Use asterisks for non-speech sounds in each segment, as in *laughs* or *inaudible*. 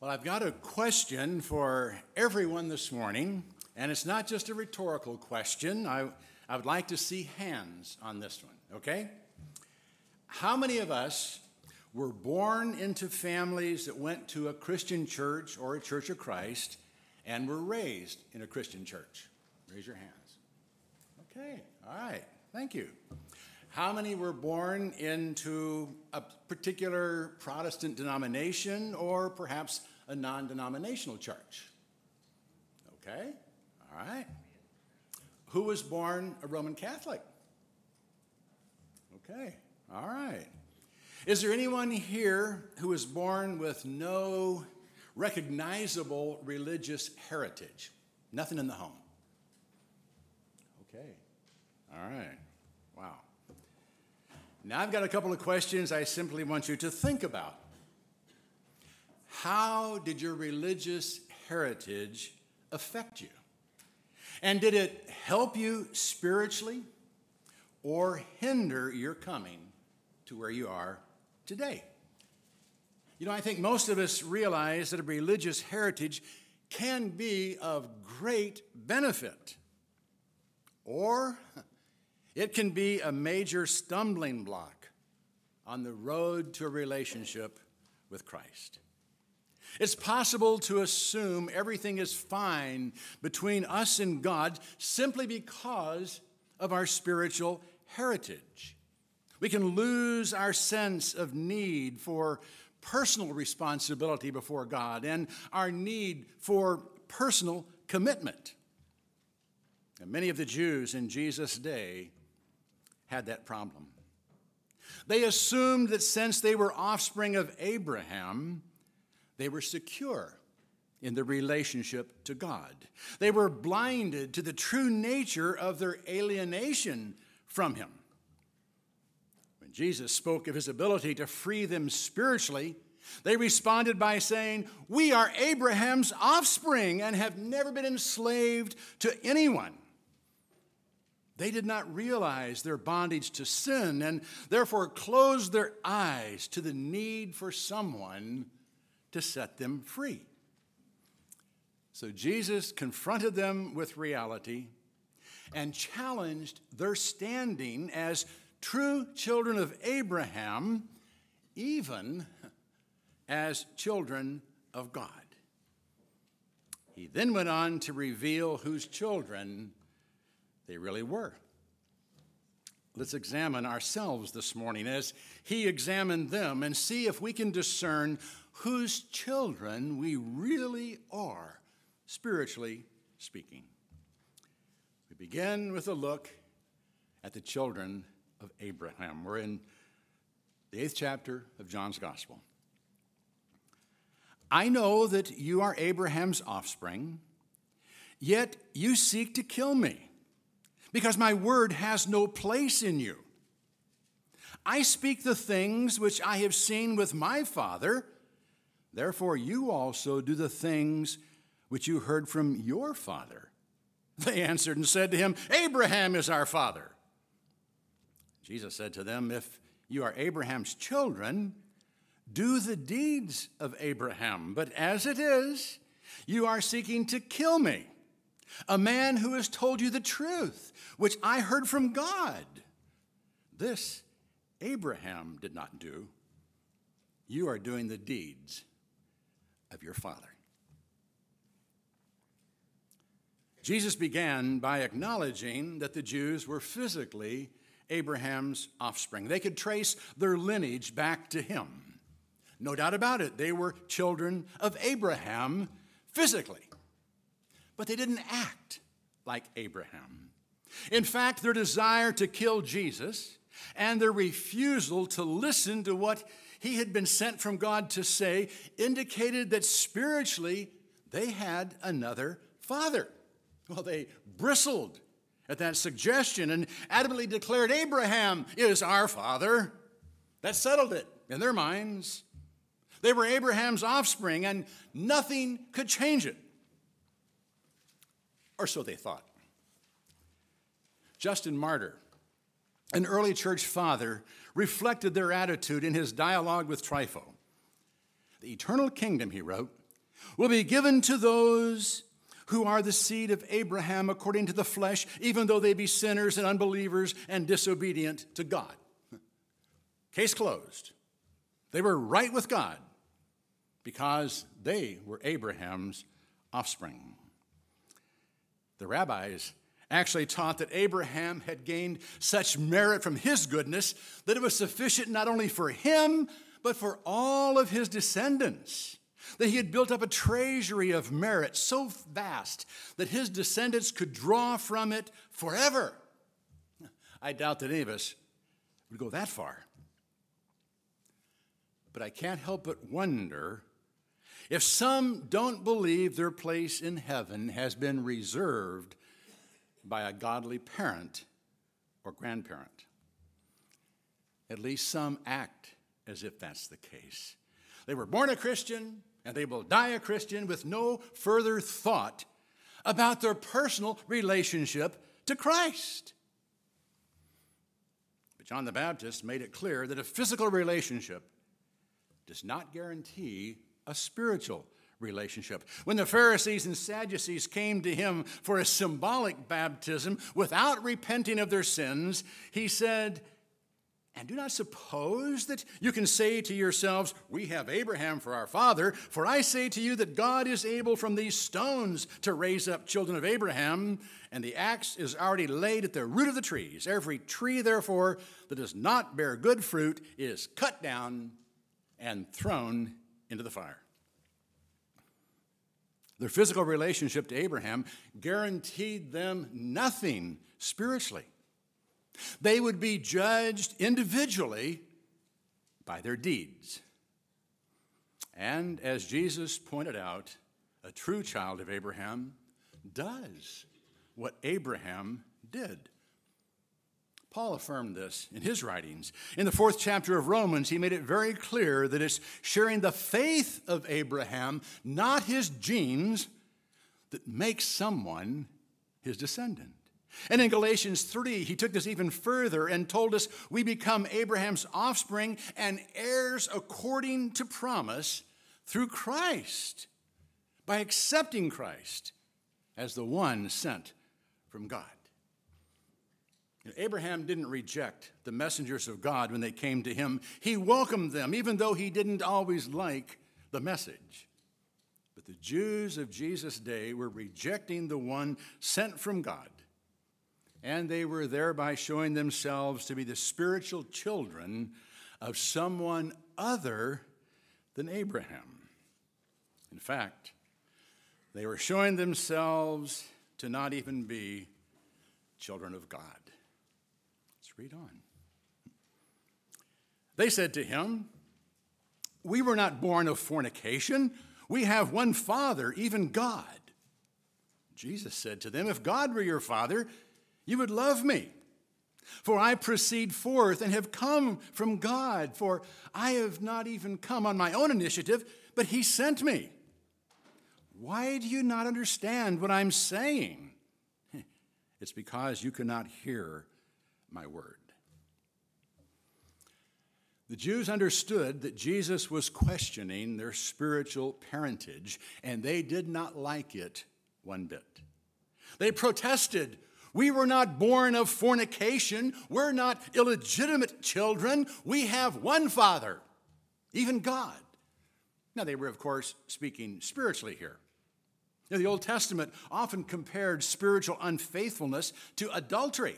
Well, I've got a question for everyone this morning, and it's not just a rhetorical question. I, I would like to see hands on this one, okay? How many of us were born into families that went to a Christian church or a church of Christ and were raised in a Christian church? Raise your hands. Okay, all right, thank you. How many were born into a particular Protestant denomination or perhaps a non denominational church? Okay, all right. Who was born a Roman Catholic? Okay, all right. Is there anyone here who was born with no recognizable religious heritage? Nothing in the home. Okay, all right. Now I've got a couple of questions I simply want you to think about. How did your religious heritage affect you? And did it help you spiritually or hinder your coming to where you are today? You know, I think most of us realize that a religious heritage can be of great benefit, or it can be a major stumbling block on the road to a relationship with Christ. It's possible to assume everything is fine between us and God simply because of our spiritual heritage. We can lose our sense of need for personal responsibility before God and our need for personal commitment. And many of the Jews in Jesus' day had that problem. They assumed that since they were offspring of Abraham, they were secure in their relationship to God. They were blinded to the true nature of their alienation from Him. When Jesus spoke of His ability to free them spiritually, they responded by saying, We are Abraham's offspring and have never been enslaved to anyone. They did not realize their bondage to sin and therefore closed their eyes to the need for someone to set them free. So Jesus confronted them with reality and challenged their standing as true children of Abraham, even as children of God. He then went on to reveal whose children they really were. Let's examine ourselves this morning as he examined them and see if we can discern whose children we really are, spiritually speaking. We begin with a look at the children of Abraham. We're in the eighth chapter of John's Gospel. I know that you are Abraham's offspring, yet you seek to kill me, because my word has no place in you. I speak the things which I have seen with my father Therefore, you also do the things which you heard from your father. They answered and said to him, Abraham is our father. Jesus said to them, If you are Abraham's children, do the deeds of Abraham. But as it is, you are seeking to kill me, a man who has told you the truth, which I heard from God. This Abraham did not do. You are doing the deeds of your Father. Jesus began by acknowledging that the Jews were physically Abraham's offspring. They could trace their lineage back to him. No doubt about it, they were children of Abraham physically. But they didn't act like Abraham. In fact, their desire to kill Jesus and their refusal to listen to what he had been sent from God to say indicated that spiritually they had another father. Well, they bristled at that suggestion and adamantly declared, Abraham is our father. That settled it in their minds. They were Abraham's offspring, and nothing could change it. Or so they thought. Justin Martyr, an early church father, reflected their attitude in his dialogue with Trypho. The eternal kingdom, he wrote, will be given to those who are the seed of Abraham according to the flesh, even though they be sinners and unbelievers and disobedient to God. Case closed. They were right with God because they were Abraham's offspring. The rabbis actually taught that Abraham had gained such merit from his goodness that it was sufficient not only for him, but for all of his descendants. That he had built up a treasury of merit so vast that his descendants could draw from it forever. I doubt that any of us would go that far. But I can't help but wonder if some don't believe their place in heaven has been reserved by a godly parent or grandparent. At least some act as if that's the case. They were born a Christian and they will die a Christian with no further thought about their personal relationship to Christ. But John the Baptist made it clear that a physical relationship does not guarantee a spiritual relationship. When the Pharisees and Sadducees came to him for a symbolic baptism without repenting of their sins, he said, and do not suppose that you can say to yourselves, We have Abraham for our father, for I say to you that God is able from these stones to raise up children of Abraham, and the axe is already laid at the root of the trees. Every tree, therefore, that does not bear good fruit is cut down and thrown into the fire. Their physical relationship to Abraham guaranteed them nothing spiritually. They would be judged individually by their deeds. And as Jesus pointed out, a true child of Abraham does what Abraham did. Paul affirmed this in his writings. In the fourth chapter of Romans, he made it very clear that it's sharing the faith of Abraham, not his genes, that makes someone his descendant. And in Galatians 3, he took this even further and told us we become Abraham's offspring and heirs according to promise through Christ, by accepting Christ as the one sent from God. Abraham didn't reject the messengers of God when they came to him. He welcomed them, even though he didn't always like the message. But the Jews of Jesus' day were rejecting the one sent from God, and they were thereby showing themselves to be the spiritual children of someone other than Abraham. In fact, they were showing themselves to not even be children of God read on. They said to him, We were not born of fornication. We have one Father, even God. Jesus said to them, If God were your Father, you would love me. For I proceed forth and have come from God, for I have not even come on my own initiative, but He sent me. Why do you not understand what I'm saying? *laughs* It's because you cannot hear my word. The Jews understood that Jesus was questioning their spiritual parentage, and they did not like it one bit. They protested, We were not born of fornication. We're not illegitimate children. We have one Father, even God. Now, they were, of course, speaking spiritually here. Now, the Old Testament often compared spiritual unfaithfulness to adultery.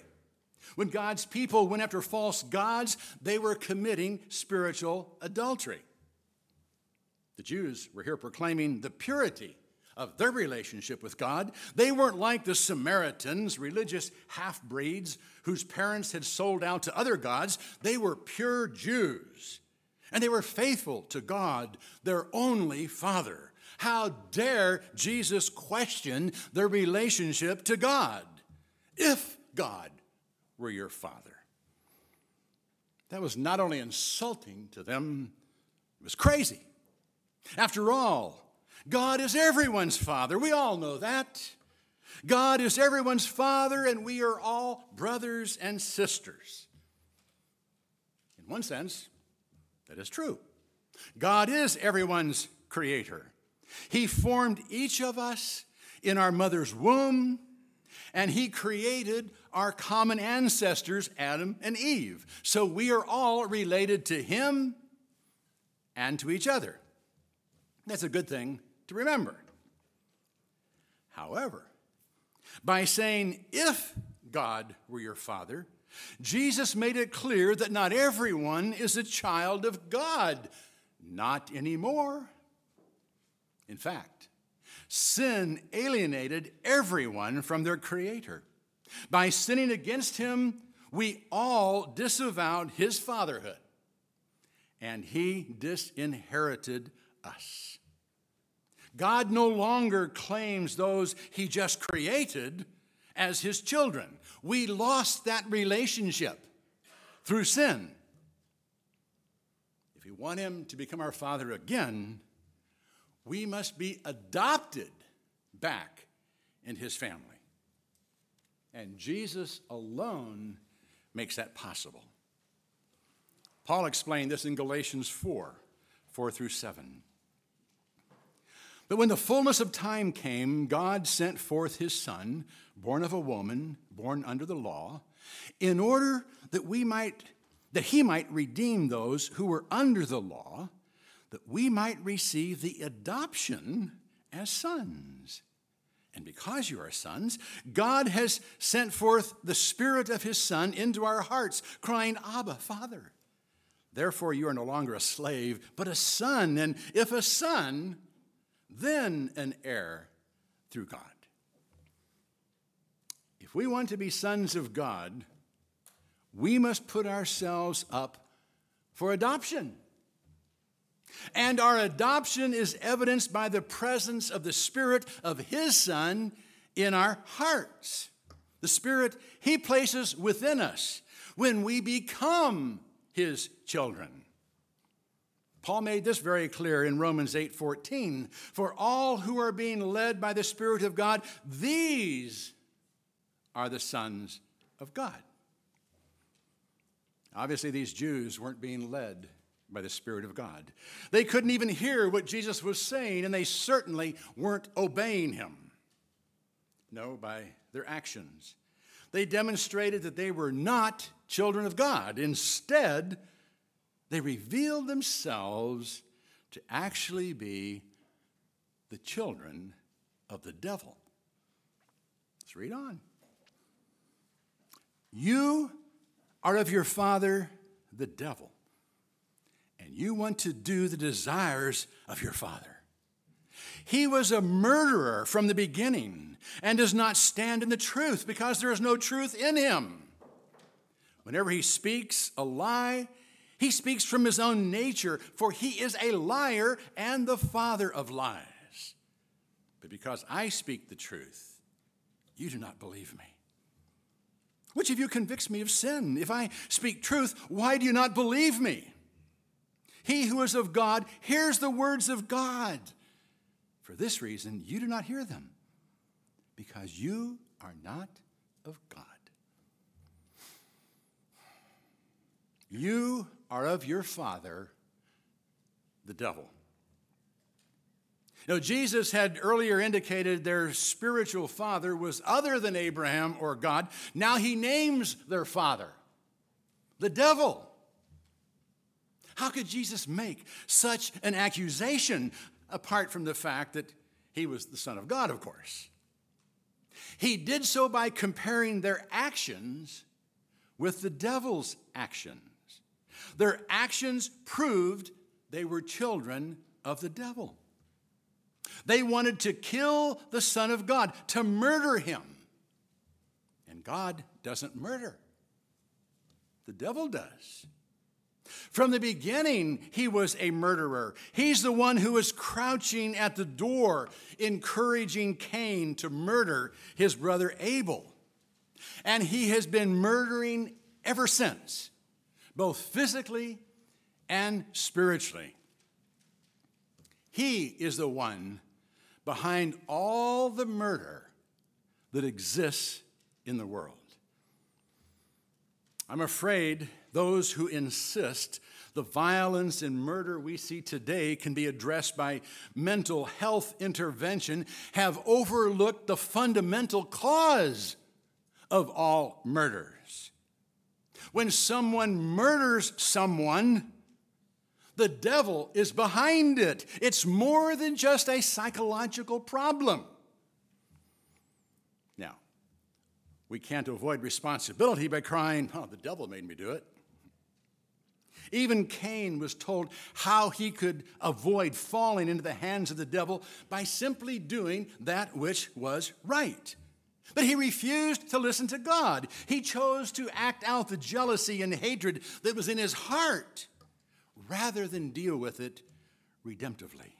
When God's people went after false gods, they were committing spiritual adultery. The Jews were here proclaiming the purity of their relationship with God. They weren't like the Samaritans, religious half breeds whose parents had sold out to other gods. They were pure Jews, and they were faithful to God, their only Father. How dare Jesus question their relationship to God? If God were your father. That was not only insulting to them, it was crazy. After all, God is everyone's father. We all know that. God is everyone's father, and we are all brothers and sisters. In one sense, that is true. God is everyone's creator. He formed each of us in our mother's womb, and He created our common ancestors, Adam and Eve. So we are all related to Him and to each other. That's a good thing to remember. However, by saying, if God were your father, Jesus made it clear that not everyone is a child of God. Not anymore. In fact, sin alienated everyone from their Creator. By sinning against Him, we all disavowed His fatherhood, and He disinherited us. God no longer claims those He just created as His children. We lost that relationship through sin. If we want Him to become our Father again, we must be adopted back in His family. And Jesus alone makes that possible. Paul explained this in Galatians 4 4 through 7. But when the fullness of time came, God sent forth his Son, born of a woman, born under the law, in order that we might that he might redeem those who were under the law, that we might receive the adoption as sons. And because you are sons, God has sent forth the Spirit of His Son into our hearts, crying, Abba, Father. Therefore, you are no longer a slave, but a son. And if a son, then an heir through God. If we want to be sons of God, we must put ourselves up for adoption. And our adoption is evidenced by the presence of the Spirit of His Son in our hearts. The Spirit He places within us when we become His children. Paul made this very clear in Romans 8:14, for all who are being led by the spirit of God, these are the sons of God. Obviously these Jews weren't being led by the spirit of God. They couldn't even hear what Jesus was saying and they certainly weren't obeying him. No, by their actions. They demonstrated that they were not children of God. Instead, they revealed themselves to actually be the children of the devil. Let's read on. You are of your father, the devil, and you want to do the desires of your father. He was a murderer from the beginning and does not stand in the truth because there is no truth in him. Whenever he speaks a lie, he speaks from his own nature, for he is a liar and the father of lies. But because I speak the truth, you do not believe me. Which of you convicts me of sin? If I speak truth, why do you not believe me? He who is of God hears the words of God. For this reason, you do not hear them, because you are not of God. You are of your father, the devil. Now, Jesus had earlier indicated their spiritual father was other than Abraham or God. Now he names their father, the devil. How could Jesus make such an accusation apart from the fact that he was the Son of God, of course? He did so by comparing their actions with the devil's actions. Their actions proved they were children of the devil. They wanted to kill the Son of God, to murder him. And God doesn't murder, the devil does. From the beginning, he was a murderer. He's the one who was crouching at the door, encouraging Cain to murder his brother Abel. And he has been murdering ever since both physically and spiritually. He is the one behind all the murder that exists in the world. I'm afraid those who insist The violence and murder we see today can be addressed by mental health intervention, have overlooked the fundamental cause of all murders. When someone murders someone, the devil is behind it. It's more than just a psychological problem. Now, we can't avoid responsibility by crying, Oh, the devil made me do it. Even Cain was told how he could avoid falling into the hands of the devil by simply doing that which was right. But he refused to listen to God. He chose to act out the jealousy and hatred that was in his heart rather than deal with it redemptively.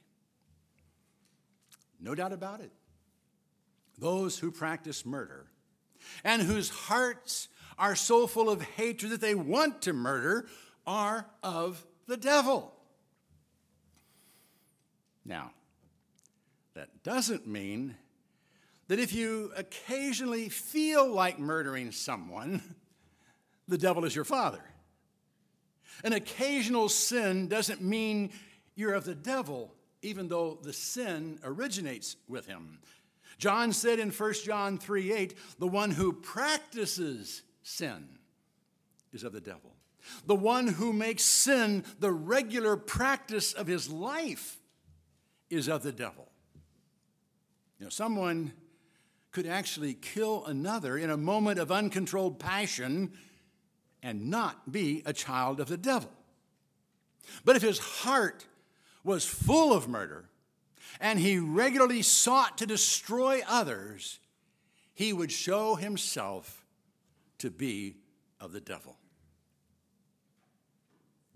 No doubt about it. Those who practice murder and whose hearts are so full of hatred that they want to murder are of the devil. Now, that doesn't mean that if you occasionally feel like murdering someone, *laughs* the devil is your father. An occasional sin doesn't mean you're of the devil, even though the sin originates with him. John said in 1 John 3 8, the one who practices sin is of the devil. The one who makes sin the regular practice of his life is of the devil. You know, someone could actually kill another in a moment of uncontrolled passion and not be a child of the devil. But if his heart was full of murder and he regularly sought to destroy others, he would show himself to be of the devil.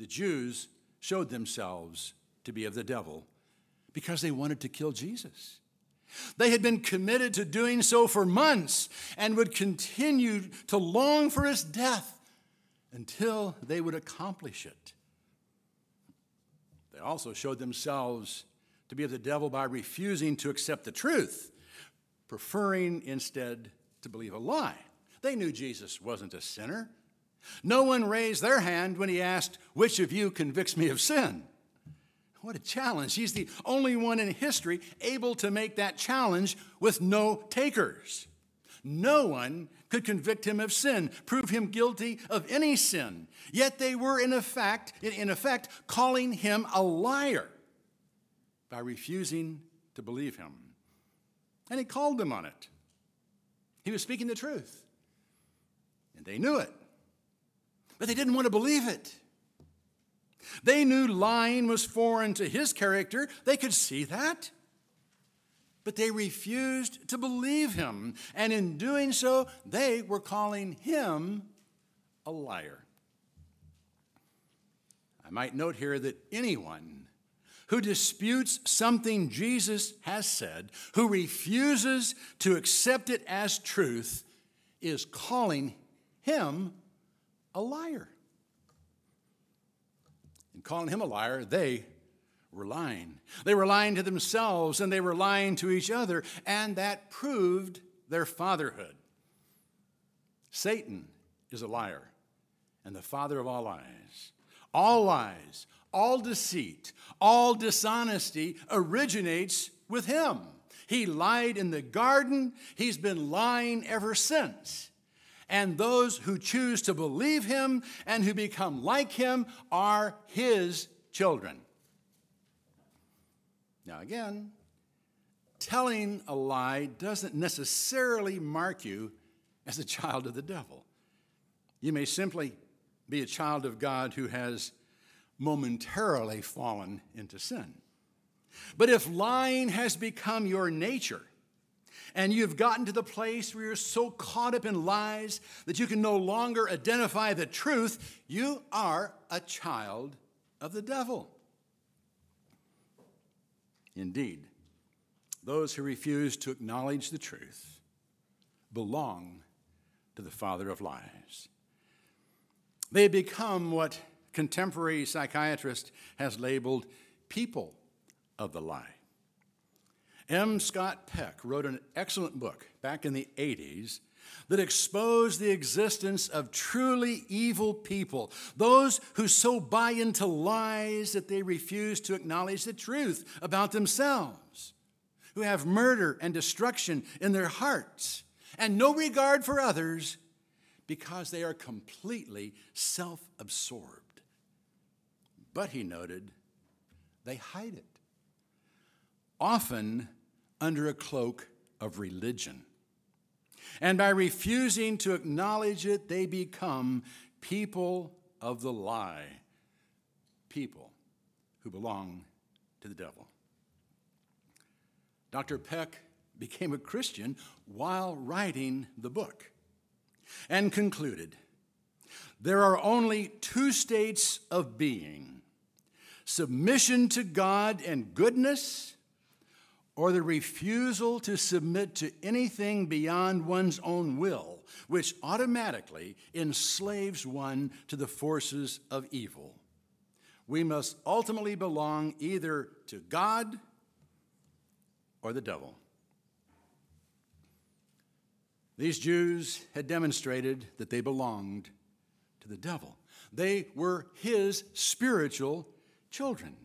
The Jews showed themselves to be of the devil because they wanted to kill Jesus. They had been committed to doing so for months and would continue to long for his death until they would accomplish it. They also showed themselves to be of the devil by refusing to accept the truth, preferring instead to believe a lie. They knew Jesus wasn't a sinner. No one raised their hand when he asked, Which of you convicts me of sin? What a challenge. He's the only one in history able to make that challenge with no takers. No one could convict him of sin, prove him guilty of any sin. Yet they were, in effect, in effect, calling him a liar by refusing to believe him. And he called them on it. He was speaking the truth. And they knew it. But they didn't want to believe it. They knew lying was foreign to his character. They could see that. But they refused to believe him. And in doing so, they were calling him a liar. I might note here that anyone who disputes something Jesus has said, who refuses to accept it as truth, is calling him a liar. In calling him a liar, they were lying. They were lying to themselves and they were lying to each other, and that proved their fatherhood. Satan is a liar and the father of all lies. All lies, all deceit, all dishonesty originates with him. He lied in the garden, he's been lying ever since. And those who choose to believe him and who become like him are his children. Now, again, telling a lie doesn't necessarily mark you as a child of the devil. You may simply be a child of God who has momentarily fallen into sin. But if lying has become your nature, and you've gotten to the place where you're so caught up in lies that you can no longer identify the truth, you are a child of the devil. Indeed, those who refuse to acknowledge the truth belong to the father of lies. They become what contemporary psychiatrist has labeled people of the lie. M. Scott Peck wrote an excellent book back in the 80s that exposed the existence of truly evil people, those who so buy into lies that they refuse to acknowledge the truth about themselves, who have murder and destruction in their hearts and no regard for others because they are completely self absorbed. But he noted, they hide it, often under a cloak of religion. And by refusing to acknowledge it, they become people of the lie, people who belong to the devil. Dr. Peck became a Christian while writing the book and concluded there are only two states of being submission to God and goodness or the refusal to submit to anything beyond one's own will, which automatically enslaves one to the forces of evil. We must ultimately belong either to God or the devil. These Jews had demonstrated that they belonged to the devil. They were his spiritual children.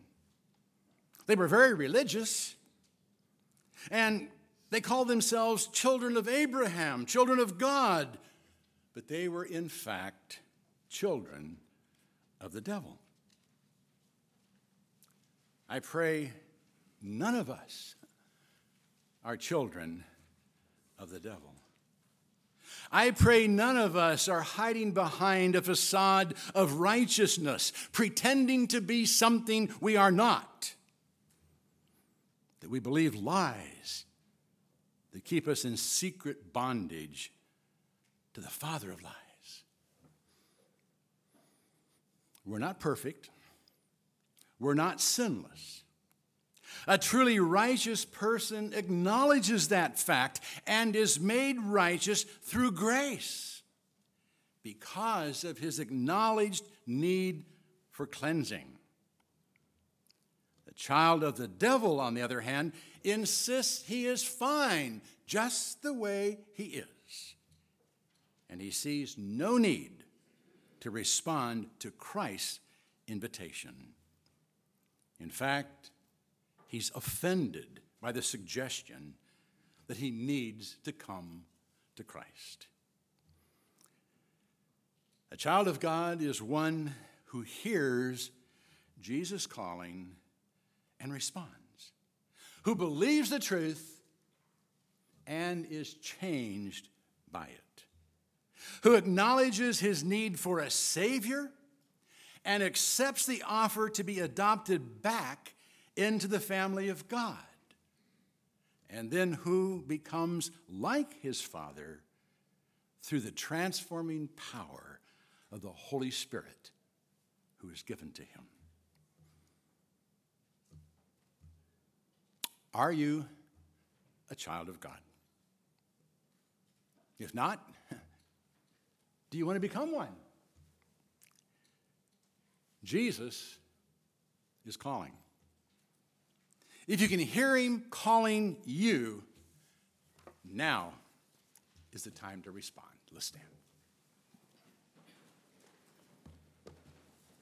They were very religious. And they called themselves children of Abraham, children of God, but they were in fact children of the devil. I pray none of us are children of the devil. I pray none of us are hiding behind a facade of righteousness, pretending to be something we are not that we believe lies that keep us in secret bondage to the father of lies. We're not perfect, we're not sinless. A truly righteous person acknowledges that fact and is made righteous through grace because of his acknowledged need for cleansing child of the devil, on the other hand, insists he is fine just the way he is. And he sees no need to respond to Christ's invitation. In fact, he's offended by the suggestion that he needs to come to Christ. A child of God is one who hears Jesus calling and responds, who believes the truth and is changed by it, who acknowledges his need for a Savior and accepts the offer to be adopted back into the family of God, and then who becomes like his Father through the transforming power of the Holy Spirit who is given to him. Are you a child of God? If not, *laughs* do you want to become one? Jesus is calling. If you can hear him calling you, now is the time to respond. Let's stand.